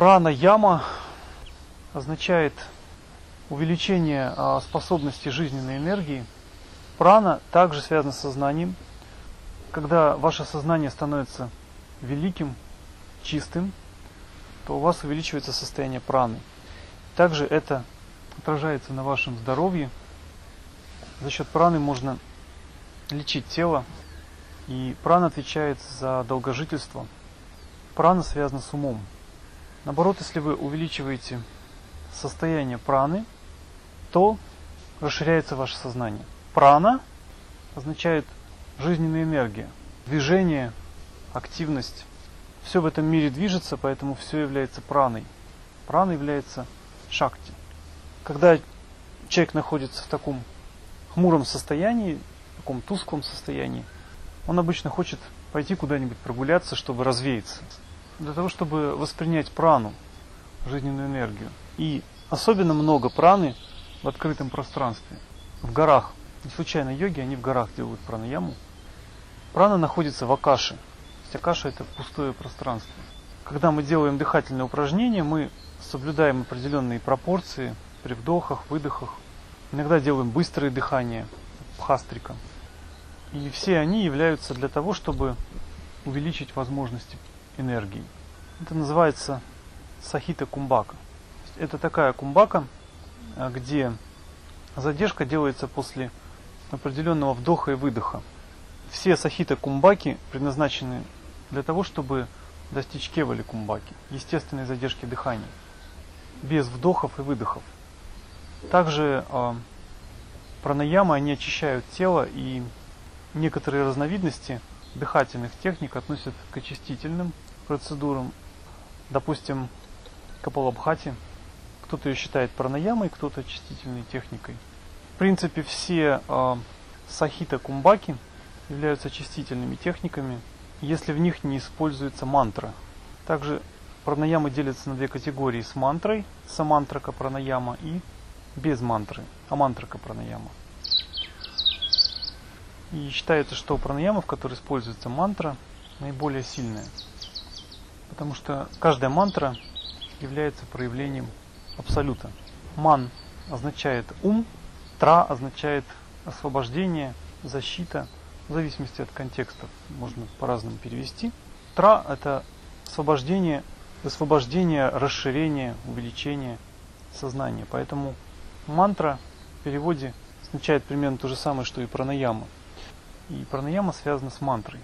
Прана яма означает увеличение а, способности жизненной энергии. Прана также связана с сознанием. Когда ваше сознание становится великим, чистым, то у вас увеличивается состояние праны. Также это отражается на вашем здоровье. За счет праны можно лечить тело, и прана отвечает за долгожительство. Прана связана с умом. Наоборот, если вы увеличиваете состояние праны, то расширяется ваше сознание. Прана означает жизненная энергия, движение, активность. Все в этом мире движется, поэтому все является праной. Прана является шакти. Когда человек находится в таком хмуром состоянии, в таком тусклом состоянии, он обычно хочет пойти куда-нибудь прогуляться, чтобы развеяться. Для того, чтобы воспринять прану, жизненную энергию. И особенно много праны в открытом пространстве, в горах. Не случайно йоги, они в горах делают пранаяму. Прана находится в акаше. То есть акаша это пустое пространство. Когда мы делаем дыхательные упражнения, мы соблюдаем определенные пропорции при вдохах, выдохах. Иногда делаем быстрое дыхание, пхастрика. И все они являются для того, чтобы увеличить возможности энергии. Это называется сахита кумбака. Это такая кумбака, а, где задержка делается после определенного вдоха и выдоха. Все сахита кумбаки предназначены для того, чтобы достичь кевали кумбаки, естественной задержки дыхания, без вдохов и выдохов. Также э, пранаямы, они очищают тело, и некоторые разновидности дыхательных техник относят к очистительным процедурам. Допустим, капалабхати – кто-то ее считает пранаямой, кто-то очистительной техникой. В принципе, все э, сахита кумбаки являются очистительными техниками, если в них не используется мантра. Также пранаямы делятся на две категории с мантрой, самантрака пранаяма и без мантры, амантрака пранаяма. И считается, что пранаяма, в которой используется мантра, наиболее сильная. Потому что каждая мантра является проявлением абсолюта. Ман означает ум, тра означает освобождение, защита, в зависимости от контекста можно по-разному перевести. Тра – это освобождение, освобождение, расширение, увеличение сознания. Поэтому мантра в переводе означает примерно то же самое, что и пранаяма. И пранаяма связана с мантрой.